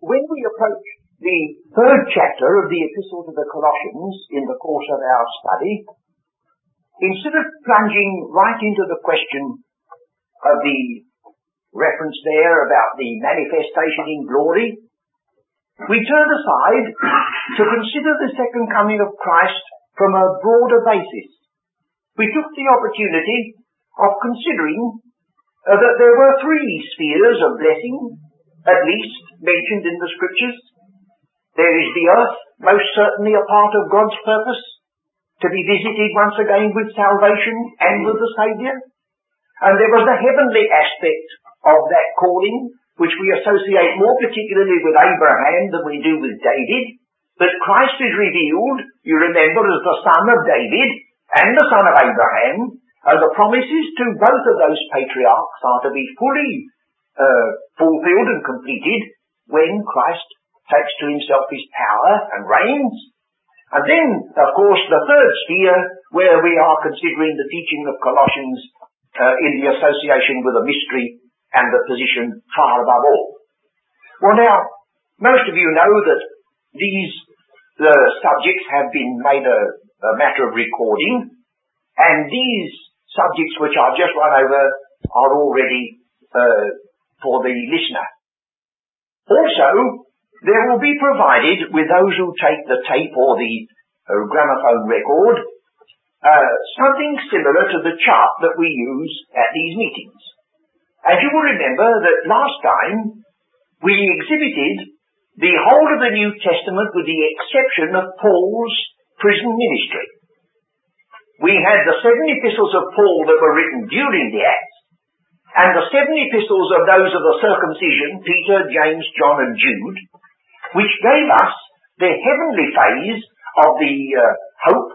when we approach the third chapter of the Epistle to the Colossians in the course of our study, instead of plunging right into the question of the reference there about the manifestation in glory, we turn aside to consider the second coming of Christ from a broader basis. We took the opportunity of considering uh, that there were three spheres of blessing, at least, mentioned in the scriptures. There is the earth, most certainly a part of God's purpose, to be visited once again with salvation and with the Saviour. And there was the heavenly aspect of that calling, which we associate more particularly with Abraham than we do with David, But Christ is revealed, you remember, as the son of David and the son of Abraham, and the promises to both of those patriarchs are to be fully fulfilled and completed when Christ takes to himself his power and reigns. And then, of course, the third sphere, where we are considering the teaching of Colossians uh, in the association with a mystery and the position far above all. Well now, most of you know that these the subjects have been made a, a matter of recording, and these subjects which I've just run over are already uh, for the listener. Also, there will be provided with those who take the tape or the uh, gramophone record uh, something similar to the chart that we use at these meetings. And you will remember that last time we exhibited the whole of the New Testament with the exception of Paul's prison ministry. We had the seven epistles of Paul that were written during the Acts, and the seven epistles of those of the circumcision, Peter, James, John, and Jude, which gave us the heavenly phase of the uh, hope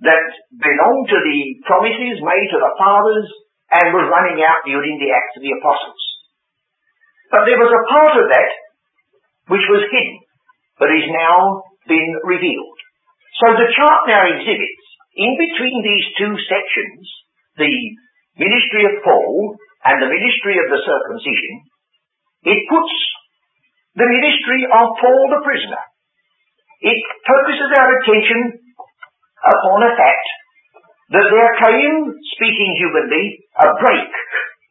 that belonged to the promises made to the fathers and was running out during the Acts of the Apostles. But there was a part of that which was hidden, but is now been revealed. So the chart now exhibits, in between these two sections, the ministry of Paul and the ministry of the circumcision, it puts the ministry of Paul the prisoner. It focuses our attention upon a fact that there came, speaking humanly, a break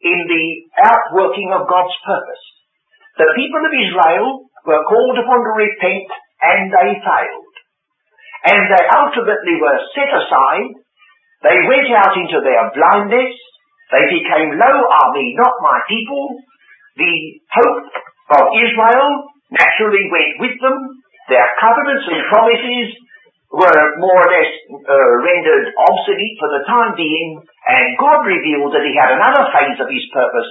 in the outworking of God's purpose. The people of Israel were called upon to repent and they failed. And they ultimately were set aside. They went out into their blindness. They became, lo army, not my people. The hope of Israel naturally went with them. Their covenants and promises were more or less uh, rendered obsolete for the time being, and God revealed that he had another phase of his purpose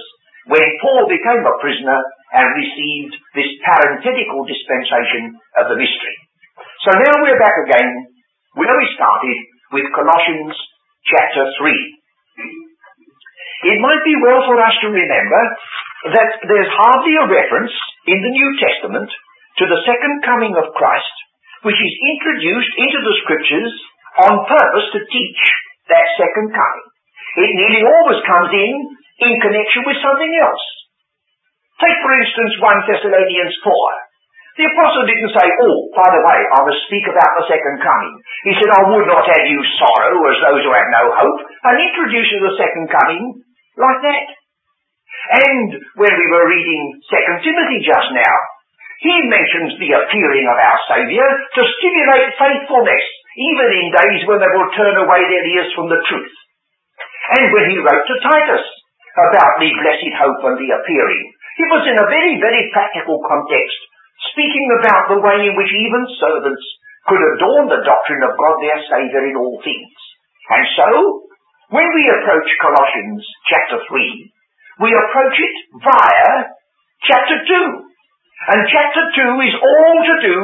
when Paul became a prisoner and received this parenthetical dispensation of the mystery. So now we're back again where we started with Colossians chapter 3. It might be well for us to remember that there's hardly a reference in the New Testament to the second coming of Christ which is introduced into the scriptures on purpose to teach that second coming. It nearly always comes in in connection with something else. Take for instance 1 Thessalonians 4. The apostle didn't say, oh, by the way, I must speak about the second coming. He said, I would not have you sorrow as those who have no hope, and introduces the second coming like that. And when we were reading 2 Timothy just now, he mentions the appearing of our Saviour to stimulate faithfulness, even in days when they will turn away their ears from the truth. And when he wrote to Titus about the blessed hope and the appearing, it was in a very, very practical context, speaking about the way in which even servants could adorn the doctrine of God their Saviour in all things. And so, when we approach Colossians chapter 3, we approach it via chapter 2. And chapter 2 is all to do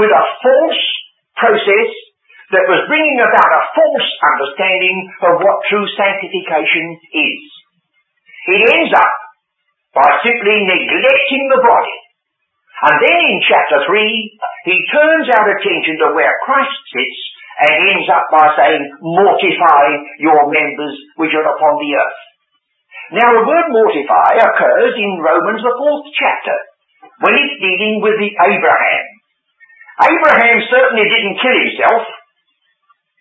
with a false process that was bringing about a false understanding of what true sanctification is. It ends up by simply neglecting the body. And then in chapter 3, he turns our attention to where Christ sits and ends up by saying, mortify your members which are upon the earth. Now the word mortify occurs in Romans the fourth chapter when it's dealing with the Abraham. Abraham certainly didn't kill himself.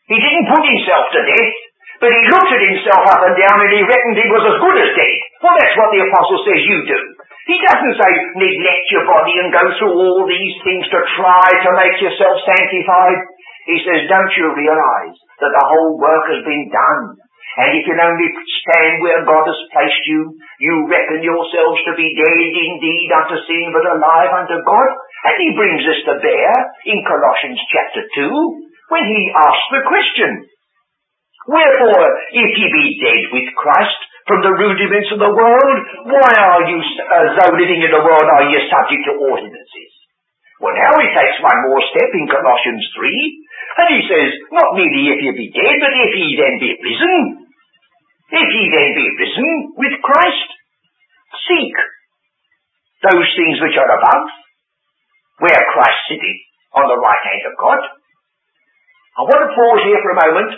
He didn't put himself to death, but he looked at himself up and down and he reckoned he was as good as dead. Well, that's what the apostle says you do. He doesn't say neglect your body and go through all these things to try to make yourself sanctified. He says, don't you realize that the whole work has been done? And if you only stand where God has placed you, you reckon yourselves to be dead indeed unto sin, but alive unto God. And he brings us to bear in Colossians chapter 2, when he asks the question, Wherefore, if ye be dead with Christ from the rudiments of the world, why are you, uh, though living in the world, are ye subject to ordinances? Well, now he takes one more step in Colossians 3, and he says, not merely if ye be dead, but if ye then be risen, if ye then be risen with Christ, seek those things which are above, where Christ sitteth on the right hand of God. I want to pause here for a moment,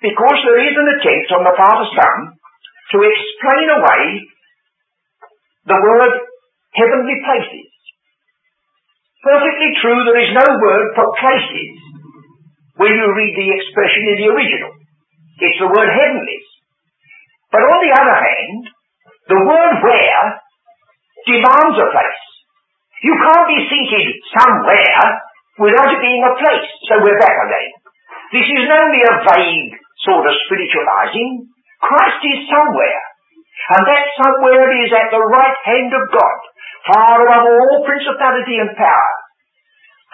because there is an attempt on the part of some to explain away the word heavenly places. Perfectly true, there is no word for places when you read the expression in the original. It's the word heavenlies. But on the other hand, the word where demands a place. You can't be seated somewhere without it being a place. So we're back again. This is only a vague sort of spiritualizing. Christ is somewhere. And that somewhere is at the right hand of God, far above all principality and power.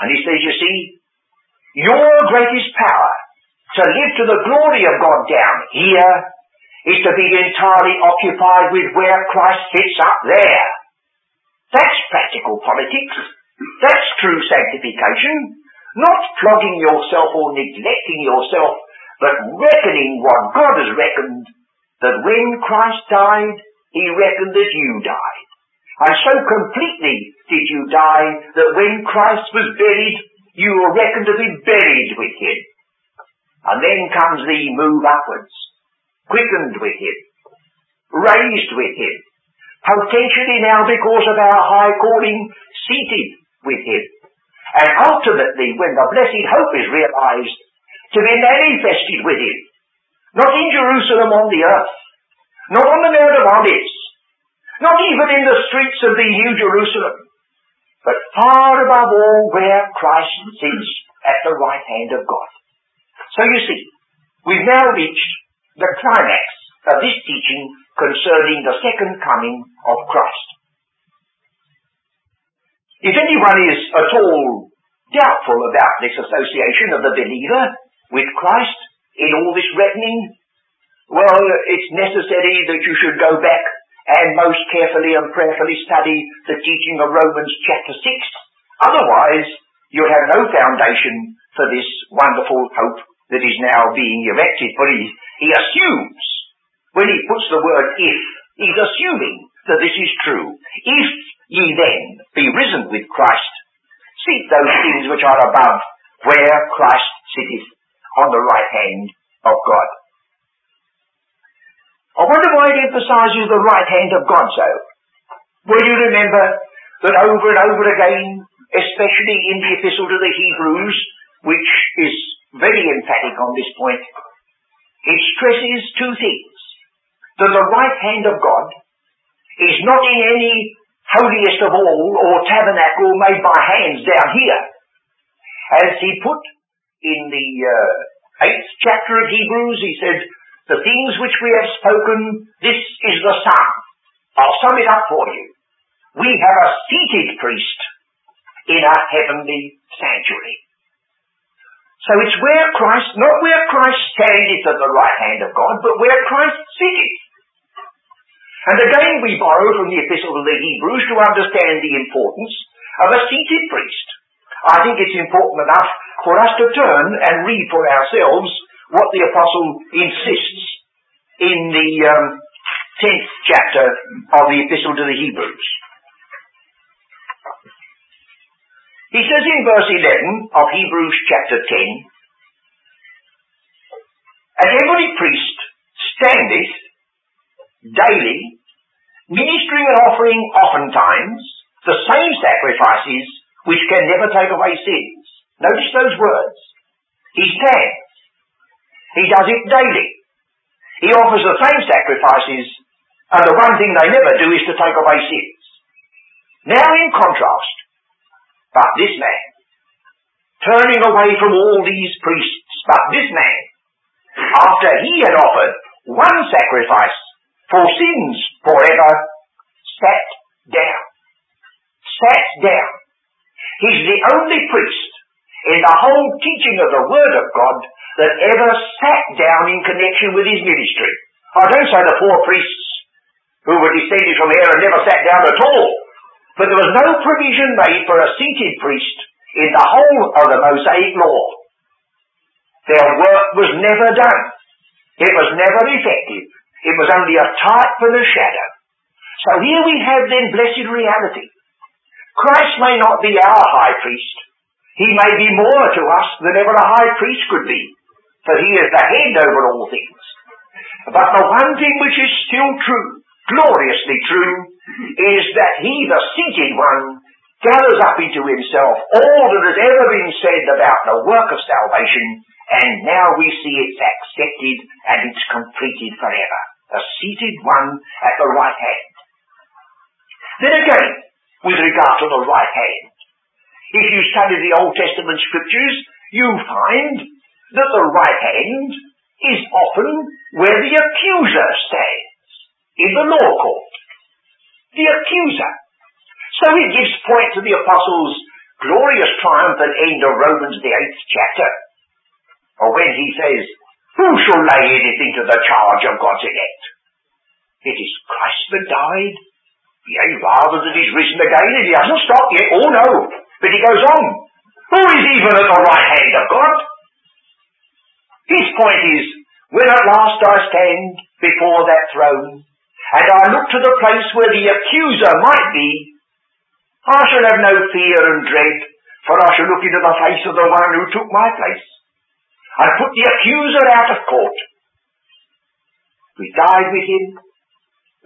And he says, you see, your greatest power to live to the glory of God down here is to be entirely occupied with where Christ sits up there. That's practical politics. That's true sanctification. Not flogging yourself or neglecting yourself, but reckoning what God has reckoned, that when Christ died, he reckoned that you died. And so completely did you die that when Christ was buried, you were reckoned to be buried with him. And then comes the move upwards quickened with him, raised with him, potentially now because of our high calling, seated with him. And ultimately, when the blessed hope is realized, to be manifested with him. Not in Jerusalem on the earth, not on the Mount of Olives, not even in the streets of the New Jerusalem, but far above all where Christ sits at the right hand of God. So you see, we've now reached the climax of this teaching concerning the second coming of Christ. If anyone is at all doubtful about this association of the believer with Christ in all this reckoning, well, it's necessary that you should go back and most carefully and prayerfully study the teaching of Romans chapter 6. Otherwise, you'll have no foundation for this wonderful hope that is now being erected. For he, he assumes, when he puts the word if, he's assuming that this is true. If ye then be risen with Christ, seek those things which are above, where Christ sitteth on the right hand of God. I wonder why it emphasizes the right hand of God so. Will you remember that over and over again, especially in the epistle to the Hebrews, which is very emphatic on this point. It stresses two things. That the right hand of God is not in any holiest of all or tabernacle made by hands down here. As he put in the uh, eighth chapter of Hebrews, he said, the things which we have spoken, this is the sum. I'll sum it up for you. We have a seated priest in a heavenly sanctuary. So it's where Christ, not where Christ standeth at the right hand of God, but where Christ sitteth. And again we borrow from the epistle to the Hebrews to understand the importance of a seated priest. I think it's important enough for us to turn and read for ourselves what the apostle insists in the um, 10th chapter of the epistle to the Hebrews. He says in verse 11 of Hebrews chapter 10, And every priest standeth daily, ministering and offering oftentimes the same sacrifices which can never take away sins. Notice those words. He stands. He does it daily. He offers the same sacrifices, and the one thing they never do is to take away sins. Now in contrast, but this man, turning away from all these priests, but this man, after he had offered one sacrifice for sins forever, sat down. Sat down. He's the only priest in the whole teaching of the Word of God that ever sat down in connection with his ministry. I don't say the four priests who were descended from Aaron never sat down at all, but there was no provision made for a seated priest in the whole of the Mosaic law. Their work was never done. It was never effective. It was only a type and a shadow. So here we have then blessed reality. Christ may not be our high priest. He may be more to us than ever a high priest could be, for he is the head over all things. But the one thing which is still true, gloriously true, is that he, the seated one, gathers up into himself all that has ever been said about the work of salvation, and now we see it's accepted and it's completed forever. The seated one at the right hand. Then again, with regard to the right hand, if you study the Old Testament scriptures, you find that the right hand is often where the accuser stands, in the law court. The accuser. So it gives point to the apostles' glorious triumphant end of Romans the eighth chapter. Or when he says, Who shall lay anything to the charge of God's elect? It is Christ that died. Yea, rather that he's risen again, and he hasn't stopped yet. Oh no. But he goes on. Who is even at the right hand of God? His point is, when at last I stand before that throne, and I look to the place where the accuser might be, I shall have no fear and dread, for I shall look into the face of the one who took my place, and put the accuser out of court. We died with him,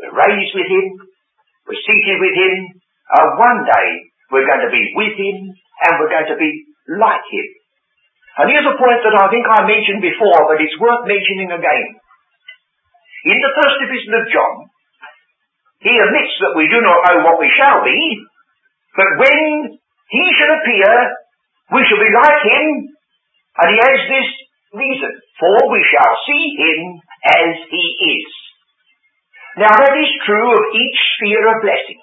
we're raised with him, we're seated with him, and one day we're going to be with him, and we're going to be like him. And here's a point that I think I mentioned before, but it's worth mentioning again. In the first epistle of John, he admits that we do not know what we shall be, but when he shall appear, we shall be like him, and he adds this reason, for we shall see him as he is. Now that is true of each sphere of blessing.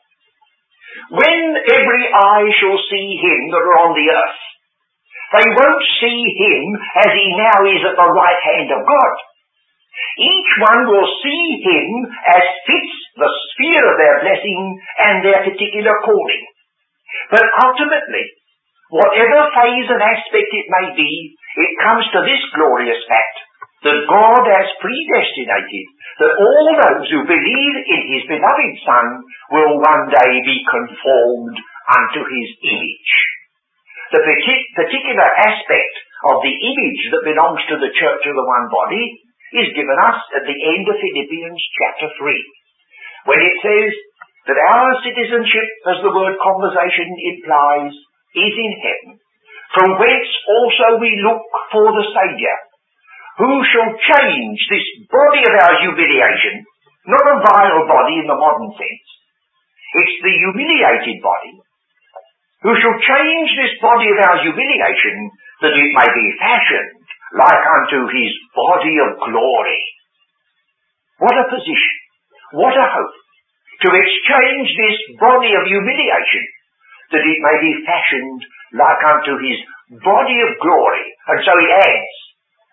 When every eye shall see him that are on the earth, they won't see him as he now is at the right hand of God. Each one will see him as fits the sphere of their blessing and their particular calling. But ultimately, whatever phase and aspect it may be, it comes to this glorious fact that God has predestinated that all those who believe in His beloved Son will one day be conformed unto His image. The particular aspect of the image that belongs to the church of the one body is given us at the end of Philippians chapter 3, when it says that our citizenship, as the word conversation implies, is in heaven, from whence also we look for the Saviour, who shall change this body of our humiliation, not a vile body in the modern sense, it's the humiliated body, who shall change this body of our humiliation that it may be fashioned like unto his body of glory. What a position. What a hope. To exchange this body of humiliation that it may be fashioned like unto his body of glory. And so he adds,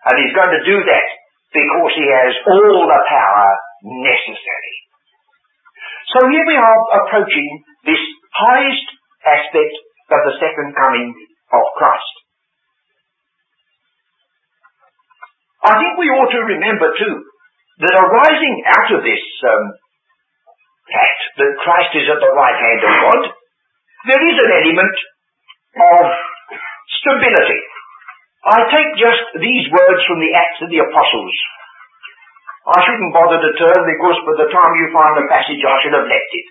and he's going to do that because he has all the power necessary. So here we are approaching this highest aspect of the second coming of Christ. I think we ought to remember too that arising out of this um, fact that Christ is at the right hand of God, there is an element of stability. I take just these words from the Acts of the Apostles. I shouldn't bother to turn because by the time you find the passage I should have left it.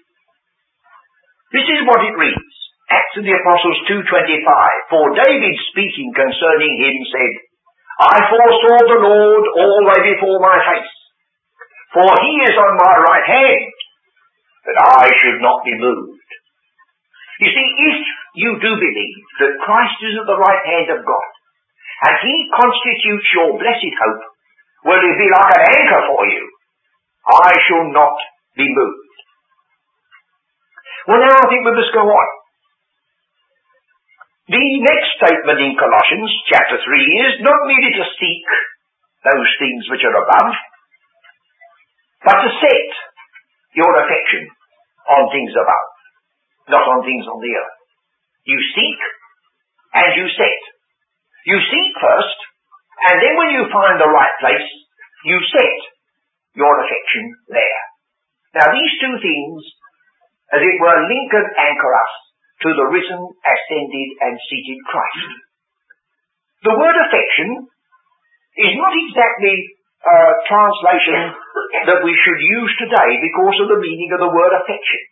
This is what it reads. Acts of the Apostles 2.25, for David speaking concerning him said, I foresaw the Lord always before my face, for he is on my right hand, that I should not be moved. You see, if you do believe that Christ is at the right hand of God, and he constitutes your blessed hope, will he be like an anchor for you? I shall not be moved. Well now I think we must go on. The next statement in Colossians chapter 3 is not merely to seek those things which are above, but to set your affection on things above, not on things on the earth. You seek and you set. You seek first, and then when you find the right place, you set your affection there. Now these two things, as it were, link and anchor us to the risen, ascended, and seated Christ. The word affection is not exactly a translation that we should use today because of the meaning of the word affection.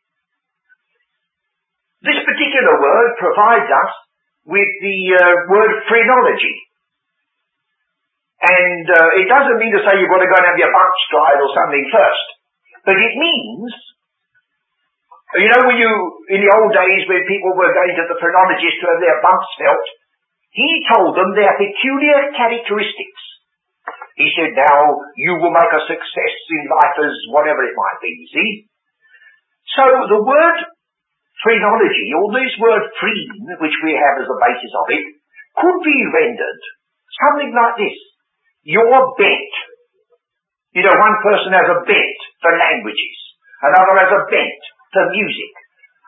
This particular word provides us with the uh, word phrenology. And uh, it doesn't mean to say you've got to go and have your bumps dried or something first. But it means you know, when you, in the old days when people were going to the phrenologist to have their bumps felt, he told them their peculiar characteristics. He said, now, you will make a success in life as whatever it might be, you see. So the word phrenology, or this word phrene, which we have as the basis of it, could be rendered something like this. Your bent. You know, one person has a bent for languages. Another has a bent to music.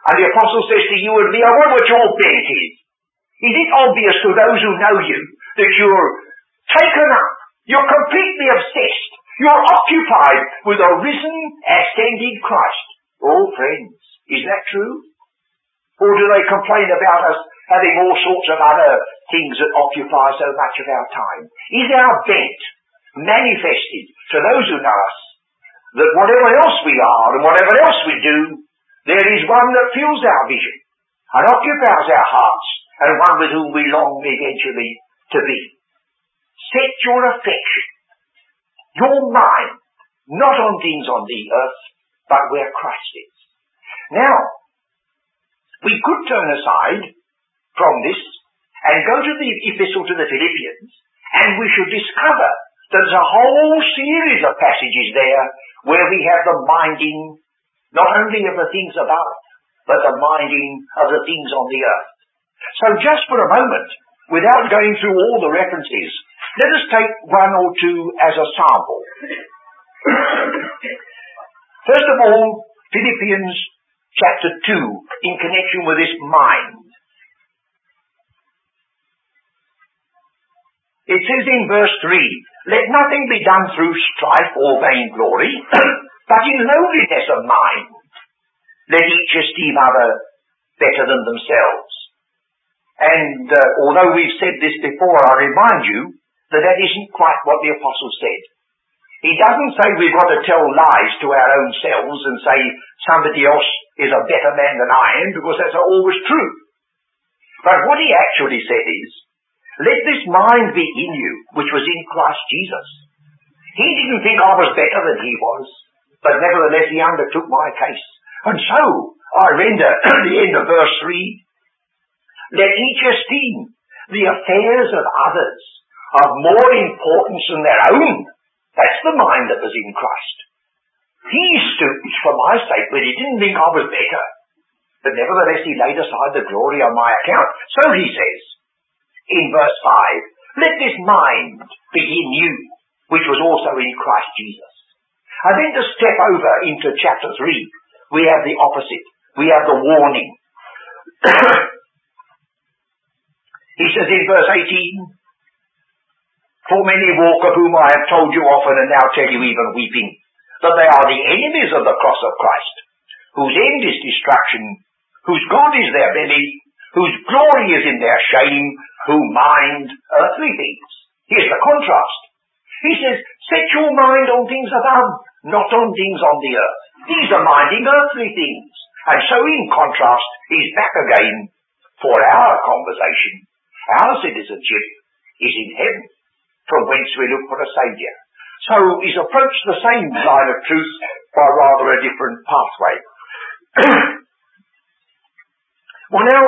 And the apostle says to you and me, I wonder what your bent is. Is it obvious to those who know you that you're taken up, you're completely obsessed, you're occupied with a risen, ascended Christ? Oh friends, is that true? Or do they complain about us having all sorts of other things that occupy so much of our time? Is our bent manifested to those who know us that whatever else we are and whatever else we do, there is one that fills our vision and occupies our hearts and one with whom we long eventually to be. Set your affection, your mind, not on things on the earth, but where Christ is. Now, we could turn aside from this and go to the epistle to the Philippians and we should discover there's a whole series of passages there where we have the minding not only of the things above, but the minding of the things on the earth. So just for a moment, without going through all the references, let us take one or two as a sample. First of all, Philippians chapter 2, in connection with this mind. It says in verse 3, Let nothing be done through strife or vainglory, but in lowliness of mind, let each esteem other better than themselves. And uh, although we've said this before, I remind you that that isn't quite what the apostle said. He doesn't say we've got to tell lies to our own selves and say somebody else is a better man than I am, because that's always true. But what he actually said is, let this mind be in you, which was in Christ Jesus. He didn't think I was better than he was but nevertheless he undertook my case. And so, I render the end of verse 3, let each esteem the affairs of others of more importance than their own. That's the mind that was in Christ. He stooped for my sake, but he didn't think I was better. But nevertheless he laid aside the glory on my account. So he says, in verse 5, let this mind be in you, which was also in Christ Jesus and then to step over into chapter 3, we have the opposite. We have the warning. he says in verse 18, For many walk of whom I have told you often and now tell you even weeping, that they are the enemies of the cross of Christ, whose end is destruction, whose God is their belly, whose glory is in their shame, who mind earthly things. Here's the contrast. He says, set your mind on things above, not on things on the earth. These are minding earthly things. And so in contrast, he's back again For our conversation, our citizenship is in heaven, from whence we look for a Saviour. So he's approached the same line of truth by rather a different pathway. well now,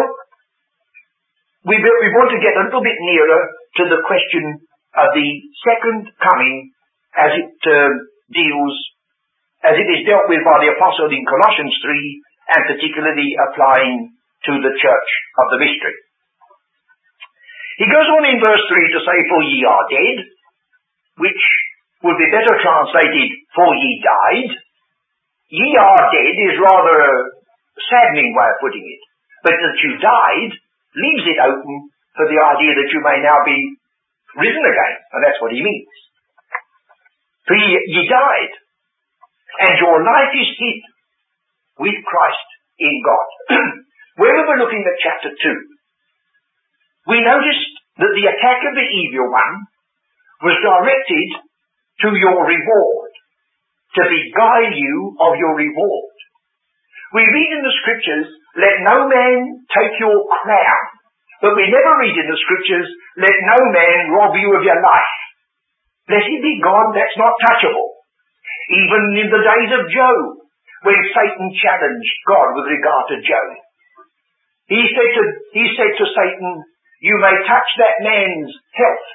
we, we want to get a little bit nearer to the question of the second coming as it uh, deals, as it is dealt with by the apostle in Colossians 3 and particularly applying to the church of the mystery. He goes on in verse 3 to say, For ye are dead, which would be better translated, For ye died. Ye are dead is rather a saddening way of putting it. But that you died leaves it open for the idea that you may now be risen again. And that's what he means. Ye, ye died, and your life is hid with Christ in God. when we were looking at chapter 2, we noticed that the attack of the evil one was directed to your reward, to beguile you of your reward. We read in the scriptures, let no man take your crown. But we never read in the scriptures, let no man rob you of your life. Let it be God that's not touchable. Even in the days of Job, when Satan challenged God with regard to Job. He said to, he said to Satan, you may touch that man's health.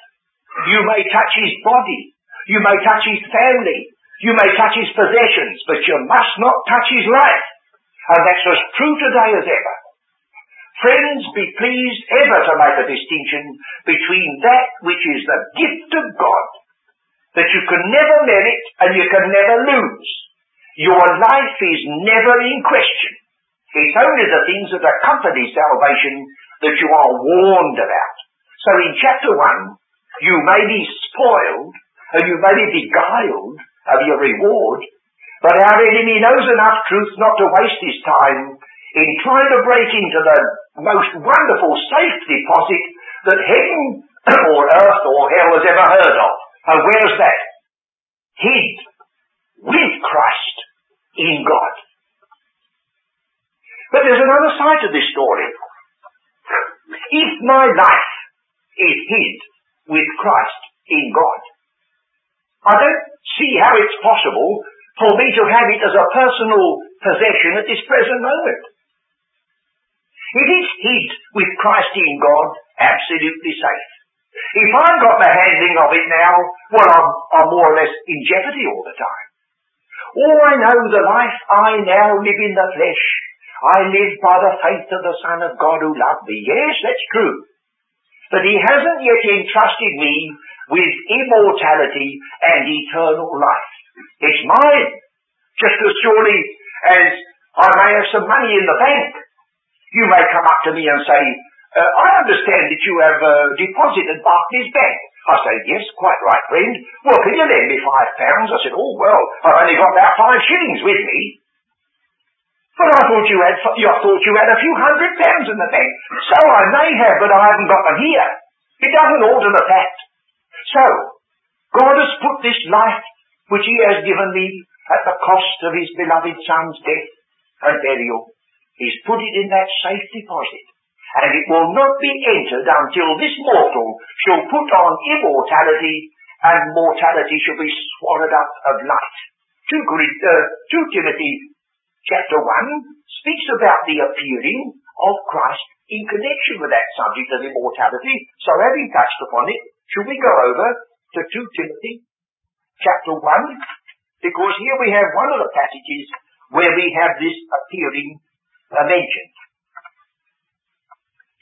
You may touch his body. You may touch his family. You may touch his possessions, but you must not touch his life. And that's as true today as ever. Friends, be pleased ever to make a distinction between that which is the gift of God, that you can never merit and you can never lose. Your life is never in question. It's only the things that accompany salvation that you are warned about. So in chapter 1, you may be spoiled and you may be beguiled of your reward, but our enemy knows enough truth not to waste his time in trying to break into the most wonderful safe deposit that heaven or earth or hell of. And where's that? Hid with Christ in God. But there's another side to this story. If my life is hid with Christ in God, I don't see how it's possible for me to have it as a personal possession at this present moment. It is hid with Christ in God, absolutely safe. If I've got the handling of it now, well, I'm, I'm more or less in jeopardy all the time. Oh, I know the life I now live in the flesh. I live by the faith of the Son of God who loved me. Yes, that's true. But He hasn't yet entrusted me with immortality and eternal life. It's mine. Just as surely as I may have some money in the bank. You may come up to me and say, I understand that you have uh, deposited Barclays Bank. I say, yes, quite right, friend. Well, can you lend me five pounds? I said, oh, well, I've only got about five shillings with me. But I thought you had, I thought you had a few hundred pounds in the bank. So I may have, but I haven't got them here. It doesn't alter the fact. So, God has put this life which he has given me at the cost of his beloved son's death and burial. He's put it in that safe deposit. And it will not be entered until this mortal shall put on immortality and mortality shall be swallowed up of light. 2, uh, 2 Timothy chapter 1 speaks about the appearing of Christ in connection with that subject of immortality. So having touched upon it, should we go over to 2 Timothy chapter 1, because here we have one of the passages where we have this appearing uh, mentioned.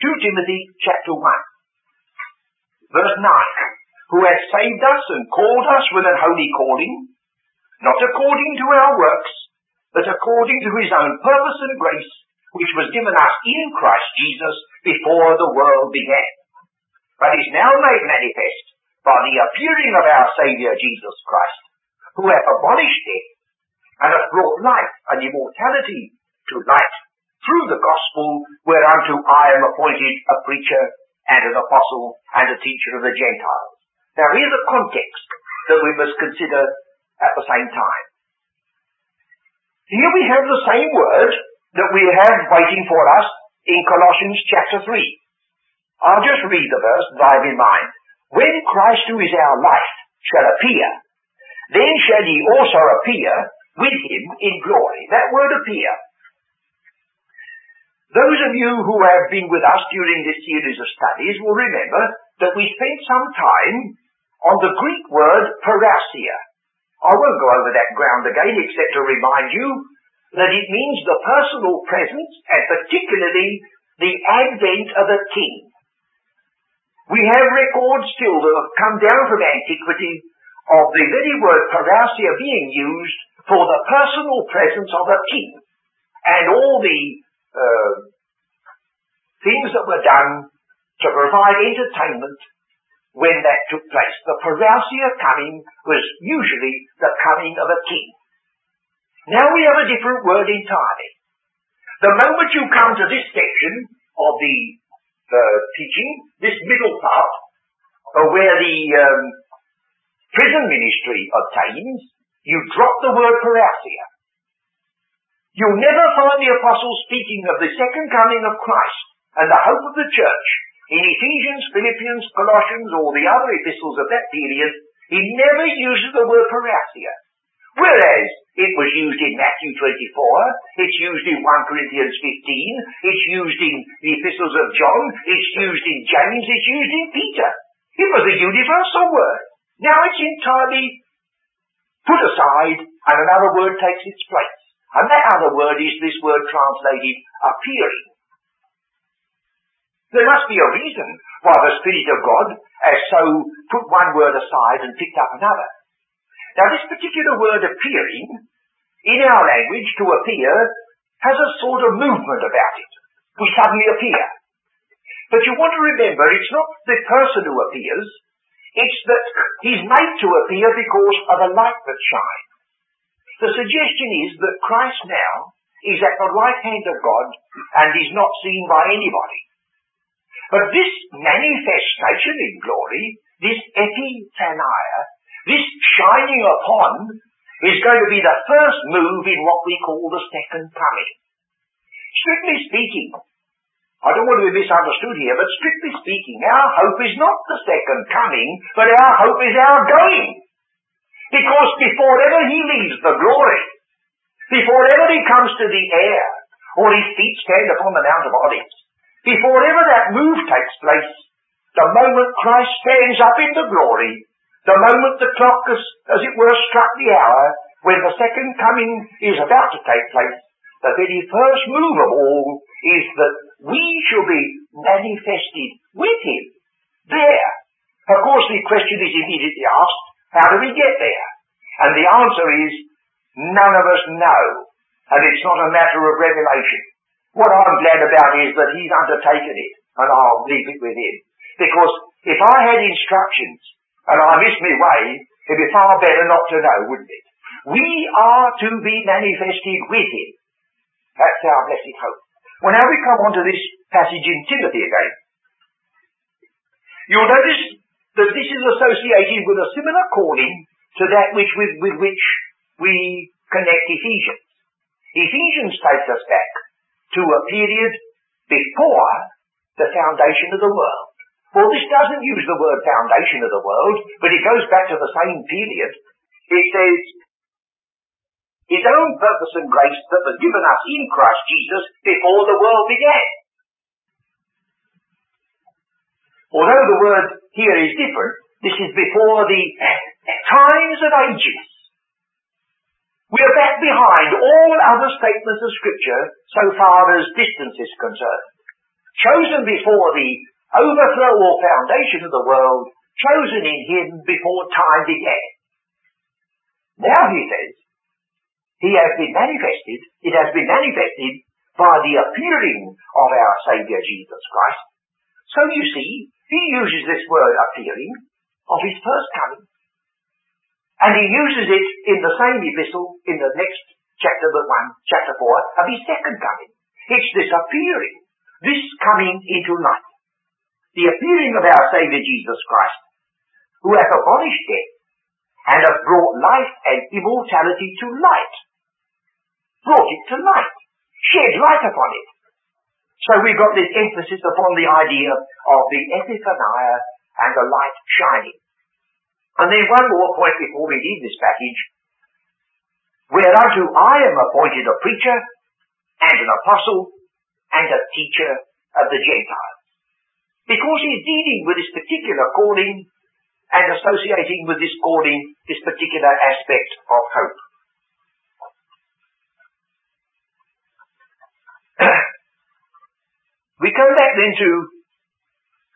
2 Timothy chapter 1, verse 9, who has saved us and called us with an holy calling, not according to our works, but according to his own purpose and grace, which was given us in Christ Jesus before the world began, but is now made manifest by the appearing of our Saviour Jesus Christ, who hath abolished death and hath brought life and immortality to light through the gospel whereunto I am appointed a preacher and an apostle and a teacher of the Gentiles. Now here's a context that we must consider at the same time. Here we have the same word that we have waiting for us in Colossians chapter 3. I'll just read the verse have in mind. When Christ who is our life shall appear, then shall ye also appear with him in glory. That word appear. Those of you who have been with us during this series of studies will remember that we spent some time on the Greek word parousia. I won't go over that ground again except to remind you that it means the personal presence and particularly the advent of a king. We have records still that have come down from antiquity of the very word parousia being used for the personal presence of a king and all the uh, things that were done to provide entertainment when that took place. The parousia coming was usually the coming of a king. Now we have a different word entirely. The moment you come to this section of the uh, teaching, this middle part, uh, where the um, prison ministry obtains, you drop the word parousia. You'll never find the apostle speaking of the second coming of Christ and the hope of the church in Ephesians, Philippians, Colossians, or the other epistles of that period. He never uses the word parousia. Whereas it was used in Matthew 24, it's used in 1 Corinthians 15, it's used in the epistles of John, it's used in James, it's used in Peter. It was a universal word. Now it's entirely put aside and another word takes its place. And that other word is this word translated appearing. There must be a reason why the Spirit of God has so put one word aside and picked up another. Now this particular word appearing, in our language, to appear, has a sort of movement about it. We suddenly appear. But you want to remember, it's not the person who appears, it's that he's made to appear because of a light that shines. The suggestion is that Christ now is at the right hand of God and is not seen by anybody. But this manifestation in glory, this epiphania, this shining upon is going to be the first move in what we call the second coming. Strictly speaking, I don't want to be misunderstood here, but strictly speaking, our hope is not the second coming, but our hope is our going. Because before ever he leaves the glory, before ever he comes to the air, or his feet stand upon the Mount of Olives, before ever that move takes place, the moment Christ stands up in the glory, the moment the clock has, as it were, struck the hour, when the second coming is about to take place, the very first move of all is that we shall be manifested with him there. Of course, the question is immediately asked, how do we get there? And the answer is, none of us know. And it's not a matter of revelation. What I'm glad about is that he's undertaken it, and I'll leave it with him. Because if I had instructions, and I miss my way, it'd be far better not to know, wouldn't it? We are to be manifested with him. That's our blessed hope. Well, now we come on to this passage in Timothy again. You'll notice that this is associated with a similar calling to that which with, with which we connect Ephesians. Ephesians takes us back to a period before the foundation of the world. Well, this doesn't use the word foundation of the world, but it goes back to the same period. It says, his own purpose and grace that was given us in Christ Jesus before the world began. Although the word here is different, this is before the times of ages. We are back behind all other statements of scripture so far as distance is concerned. Chosen before the overthrow or foundation of the world, chosen in him before time began. Now he says, he has been manifested, it has been manifested by the appearing of our Saviour Jesus Christ. So you see, he uses this word appearing of his first coming. And he uses it in the same epistle in the next chapter but one, chapter four, of his second coming. It's this appearing, this coming into light. The appearing of our Saviour Jesus Christ, who hath abolished death and hath brought life and immortality to light brought it to light, shed light upon it. So we've got this emphasis upon the idea of the epiphania and the light shining. And then one more point before we leave this passage. Whereunto I am appointed a preacher and an apostle and a teacher of the Gentiles. Because he's dealing with this particular calling and associating with this calling this particular aspect of hope. We come back then to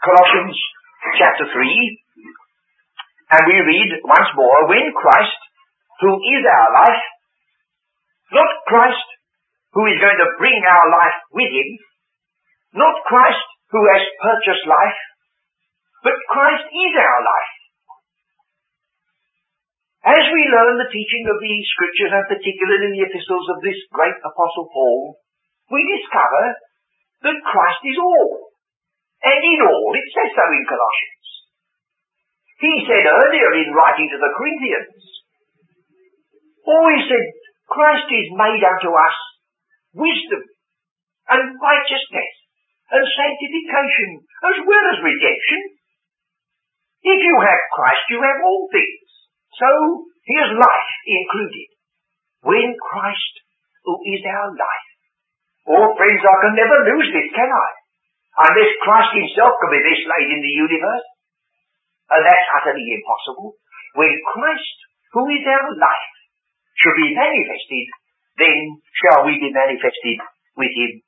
Colossians chapter 3 and we read once more, when Christ, who is our life, not Christ who is going to bring our life with him, not Christ who has purchased life, but Christ is our life. As we learn the teaching of the scriptures and particularly the epistles of this great apostle Paul, we discover that Christ is all. And in all, it says so in Colossians. He said earlier in writing to the Corinthians, or he said, Christ is made unto us wisdom and righteousness and sanctification as well as redemption. If you have Christ, you have all things. So, here's life included. When Christ, who is our life. Oh, friends, I can never lose this, can I? Unless Christ himself can be this late in the universe. And that's utterly impossible. When Christ, who is our life, shall be manifested, then shall we be manifested with him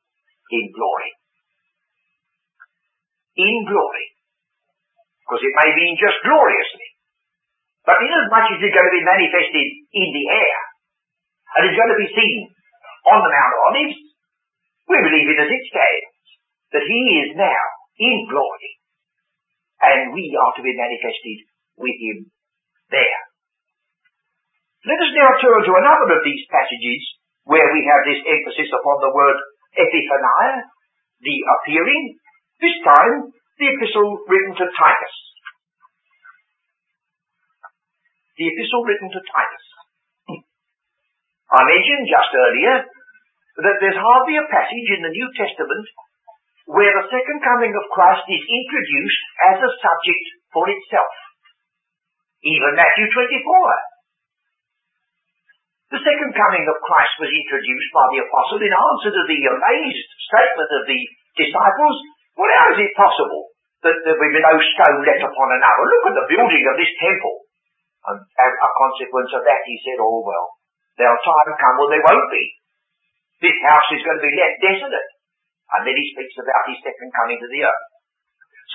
in glory. In glory. Because it may mean just gloriously. But inasmuch as it's going to be manifested in the air, and it's going to be seen on the Mount of Olives, we believe it as it stands, that he is now in glory, and we are to be manifested with him there. Let us now turn to another of these passages where we have this emphasis upon the word epiphaneia, the appearing, this time the epistle written to Titus. The epistle written to Titus. I mentioned just earlier that there's hardly a passage in the New Testament where the second coming of Christ is introduced as a subject for itself. Even Matthew 24. The second coming of Christ was introduced by the apostle in answer to the amazed statement of the disciples, well, how is it possible that there will be no stone left upon another? Look at the building of this temple. And as a consequence of that, he said, oh well, there'll time come when there won't be. This house is going to be left desolate. And then he speaks about his second coming to the earth.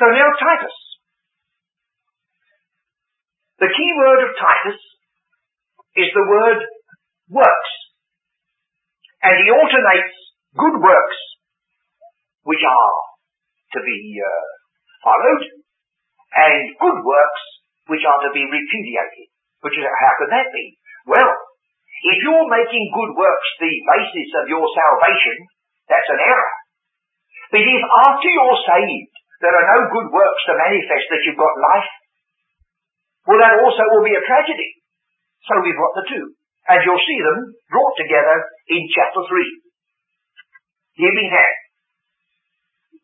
So now Titus. The key word of Titus is the word works. And he alternates good works, which are to be uh, followed, and good works, which are to be repudiated. Which is, how could that be? Well, if you're making good works the basis of your salvation, that's an error. But if after you're saved, there are no good works to manifest that you've got life, well that also will be a tragedy. So we've got the two. And you'll see them brought together in chapter 3. Here we have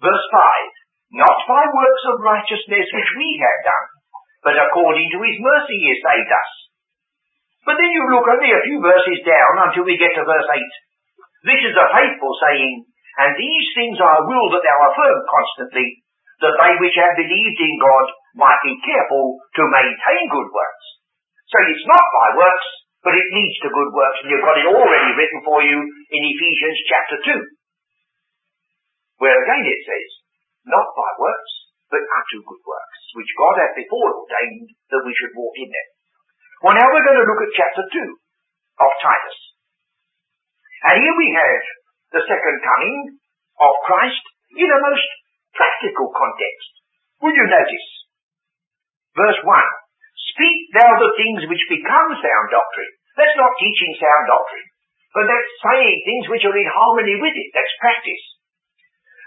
verse 5. Not by works of righteousness which we have done, but according to his mercy he saved us. But then you look only a few verses down until we get to verse 8. This is a faithful saying, and these things I will that thou affirm constantly, that they which have believed in God might be careful to maintain good works. So it's not by works, but it leads to good works, and you've got it already written for you in Ephesians chapter 2. Where again it says, not by works, but unto good works, which God hath before ordained that we should walk in them. Well now we're going to look at chapter 2 of Titus. And here we have the second coming of Christ in a most practical context. Will you notice? Verse 1. Speak thou the things which become sound doctrine. That's not teaching sound doctrine, but that's saying things which are in harmony with it. That's practice.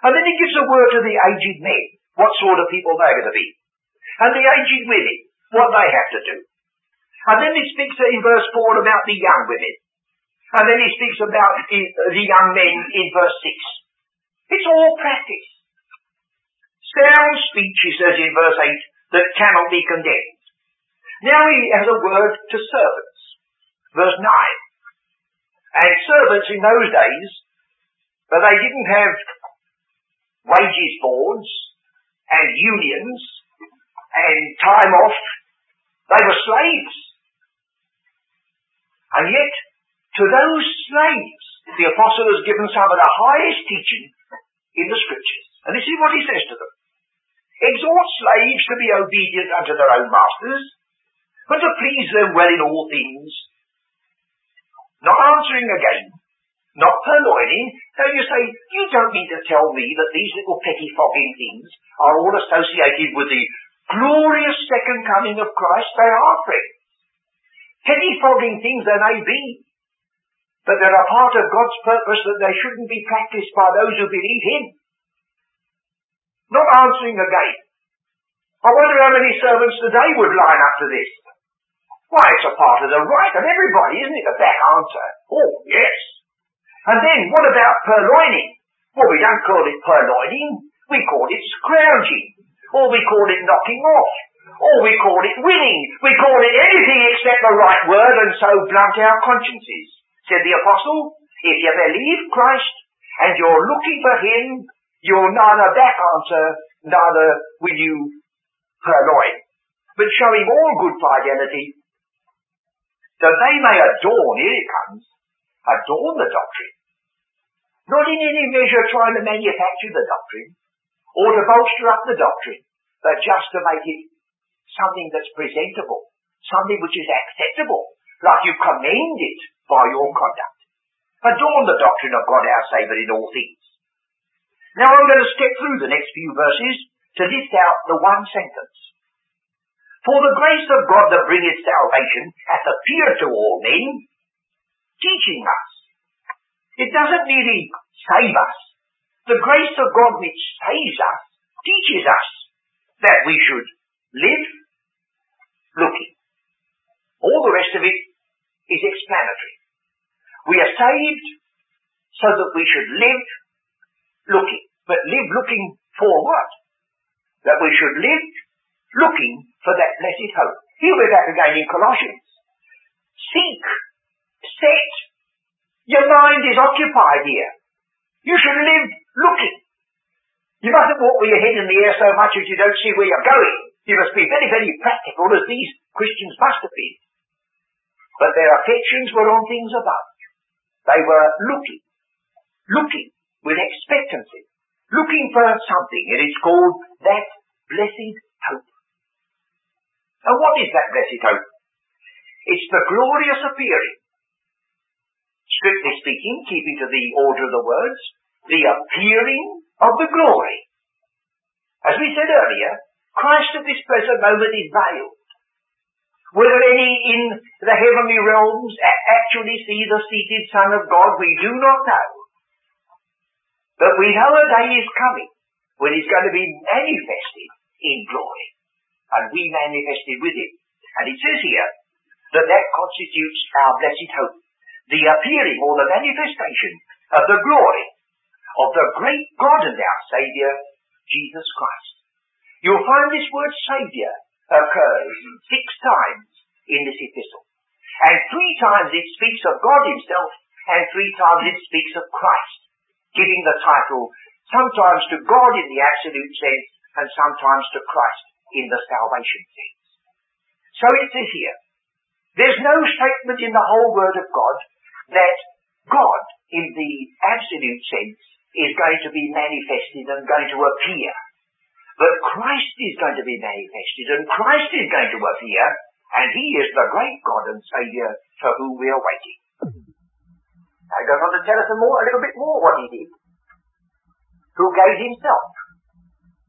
And then he gives a word to the aged men, what sort of people they're going to be. And the aged women, what they have to do. And then he speaks in verse 4 about the young women. And then he speaks about the young men in verse 6. It's all practice. Sound speech, he says in verse 8, that cannot be condemned. Now he has a word to servants. Verse 9. And servants in those days, but they didn't have wages boards and unions and time off. They were slaves. And yet, to those slaves, the apostle has given some of the highest teaching in the scriptures. And this is what he says to them. Exhort slaves to be obedient unto their own masters, and to please them well in all things, not answering again, not purloining. So you say, you don't need to tell me that these little pettifogging things are all associated with the glorious second coming of Christ. They are, friends. Pettifogging things they may be, but they're a part of God's purpose that they shouldn't be practiced by those who believe Him. Not answering again. I wonder how many servants today would line up to this. Why, it's a part of the right of everybody, isn't it? A back answer. Oh, yes. And then, what about purloining? Well, we don't call it purloining. We call it scrounging. Or we call it knocking off. Or we call it winning. We call it anything except the right word and so blunt our consciences. Said the apostle, if you believe Christ and you're looking for him, you'll neither back answer, neither will you purloin. But show him all good fidelity, that they may adorn, here it comes, adorn the doctrine. Not in any measure trying to manufacture the doctrine, or to bolster up the doctrine, but just to make it something that's presentable, something which is acceptable, like you commend it by your conduct. Adorn the doctrine of God our Saviour in all things. Now I'm going to step through the next few verses to list out the one sentence. For the grace of God that bringeth salvation hath appeared to all men, teaching us. It doesn't merely save us. The grace of God which saves us teaches us that we should live looking. All the rest of it is explanatory. We are saved so that we should live looking. But live looking for what? That we should live looking for that blessed hope. Here we're back again in Colossians. Seek, set, your mind is occupied here. You should live looking. You mustn't walk with your head in the air so much as you don't see where you're going. You must be very, very practical as these Christians must have been. But their affections were on things above. They were looking, looking with expectancy, looking for something, and it's called that blessed hope. And what is that blessed hope? It's the glorious appearing. Strictly speaking, keeping to the order of the words, the appearing of the glory. As we said earlier, Christ at this present moment is veiled. Whether any in the heavenly realms actually see the seated Son of God, we do not know. But we know a day is coming when he's going to be manifested in glory. And we manifested with him. And it says here that that constitutes our blessed hope. The appearing or the manifestation of the glory of the great God and our Saviour, Jesus Christ. You'll find this word Saviour occurs six times in this epistle. And three times it speaks of God himself, and three times it speaks of Christ, giving the title sometimes to God in the absolute sense, and sometimes to Christ in the salvation sense. So it says here, there's no statement in the whole Word of God that God, in the absolute sense, is going to be manifested and going to appear. But Christ is going to be manifested and Christ is going to appear and He is the great God and Saviour for whom we are waiting. Now he goes on to tell us a, more, a little bit more what He did. Who gave Himself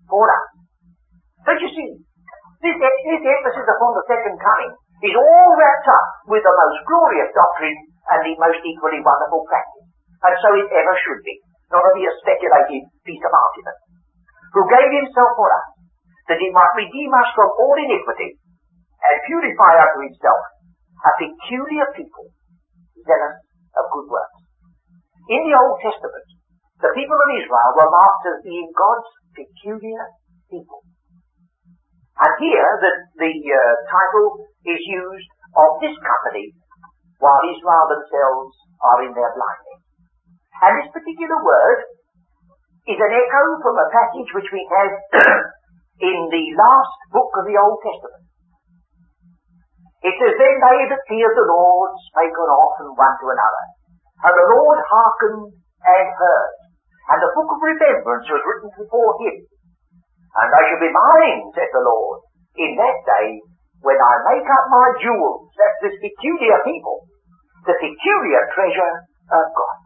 for us. Don't you see? This, this emphasis upon the second coming is all wrapped up with the most glorious doctrine and the most equally wonderful practice. And so it ever should be. Not only a speculative piece of argument who gave himself for us, that he might redeem us from all iniquity, and purify unto himself a peculiar people, zealous of good works. In the Old Testament, The people of Israel were marked as being God's peculiar people. And here the, the uh, title is used of this company while Israel themselves are in their blindness. And this particular word is an echo from a passage which we have in the last book of the Old Testament. It says, Then they that feared the Lord spake often one to another. And the Lord hearkened and heard. And the book of remembrance was written before him. And they shall be mine, said the Lord, in that day when I make up my jewels, that's this peculiar people, the peculiar treasure of God.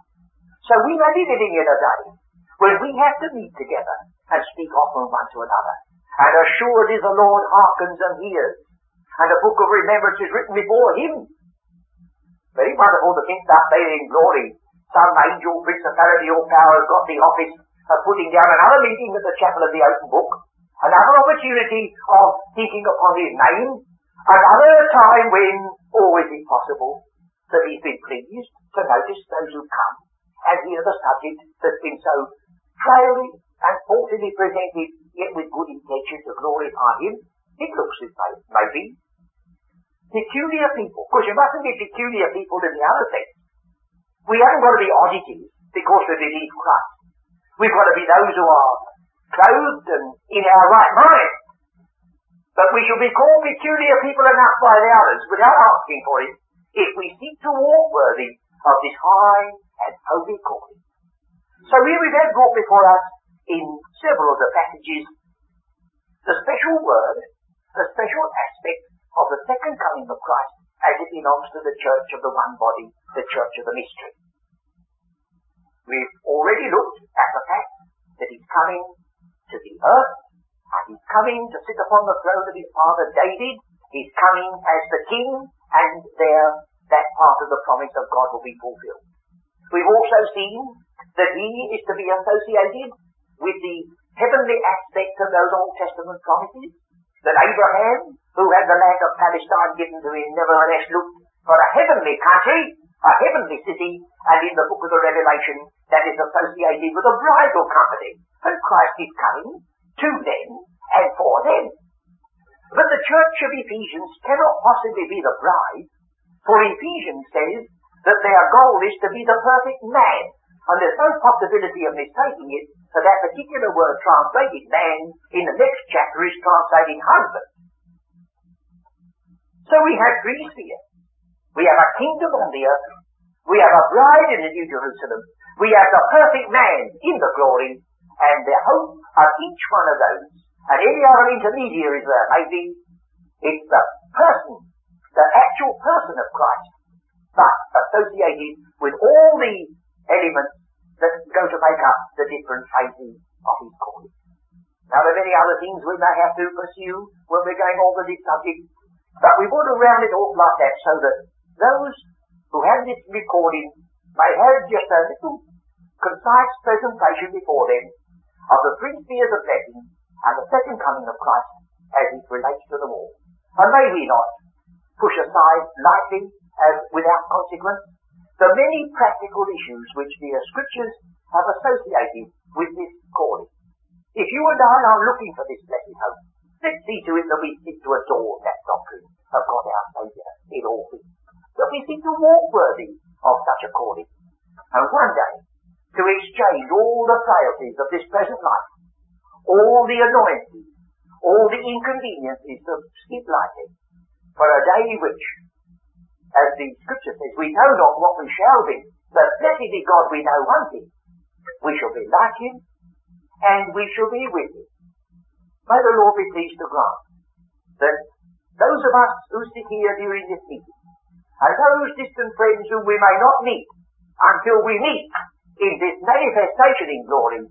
So we may be living in a day when we have to meet together and speak often one to another. And assuredly the Lord hearkens and hears. And the book of remembrance is written before him. Very wonderful to think that there in glory some angel, principality or power has got the office of putting down another meeting at the chapel of the open book, another opportunity of thinking upon his name, another time when, oh, is possible that he's been pleased to notice those who come and hear the subject that's been so trailly and faultily presented, yet with good intention to glorify him? It looks as though, maybe, peculiar people, because you mustn't be peculiar people in the other sense. We haven't got to be oddities because we believe Christ. We've got to be those who are clothed and in our right mind. But we shall be called peculiar people enough by the others without asking for it if we seek to walk worthy of this high and holy calling. So here we have brought before us in several of the passages the special word, the special aspect of the second coming of Christ as it belongs to the church of the one body, the church of the mystery. We've already looked at the fact that he's coming to the earth, and he's coming to sit upon the throne of his father David. He's coming as the king, and there that part of the promise of God will be fulfilled. We've also seen that he is to be associated with the heavenly aspect of those Old Testament promises, that Abraham, who had the land of Palestine given to him, nevertheless looked for a heavenly country, a heavenly city, and in the book of the Revelation, that is associated with a bridal company. And Christ is coming to them and for them. But the church of Ephesians cannot possibly be the bride, for Ephesians says that their goal is to be the perfect man. And there's no possibility of mistaking it for that particular word translated man in the next chapter is translated husband. So we have Greece here. We have a kingdom on the earth. We have a bride in the New Jerusalem. We have the perfect man in the glory. And the hope of each one of those, and any other intermediaries there may be, it's the person, the actual person of Christ, but associated with all the elements that go to make up the different phases of his calling. Now there are many other things we may have to pursue when we're going on over this subject, but we want to round it off like that so that those who have this recording may have just a little concise presentation before them of the three spheres of blessing and the second coming of Christ as it relates to them all. And may we not push aside lightly as without consequence the many practical issues which the scriptures have associated with this calling. If you and I are looking for this blessed hope, let's see to it that we seek to adore that doctrine of God our Saviour in all things. That we seek to walk worthy of such a calling. And one day, to exchange all the frailties of this present life, all the annoyances, all the inconveniences of skip lightly, for a day which as the scripture says, we know not what we shall be, but blessed be God, we know one thing. We shall be like him, and we shall be with him. May the Lord be pleased to grant that those of us who sit here during this meeting, and those distant friends whom we may not meet until we meet in this manifestation in glory,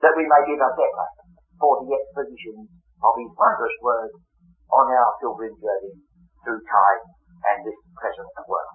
that we may give a better for the exposition of his wondrous word on our pilgrim journey through time and this present world.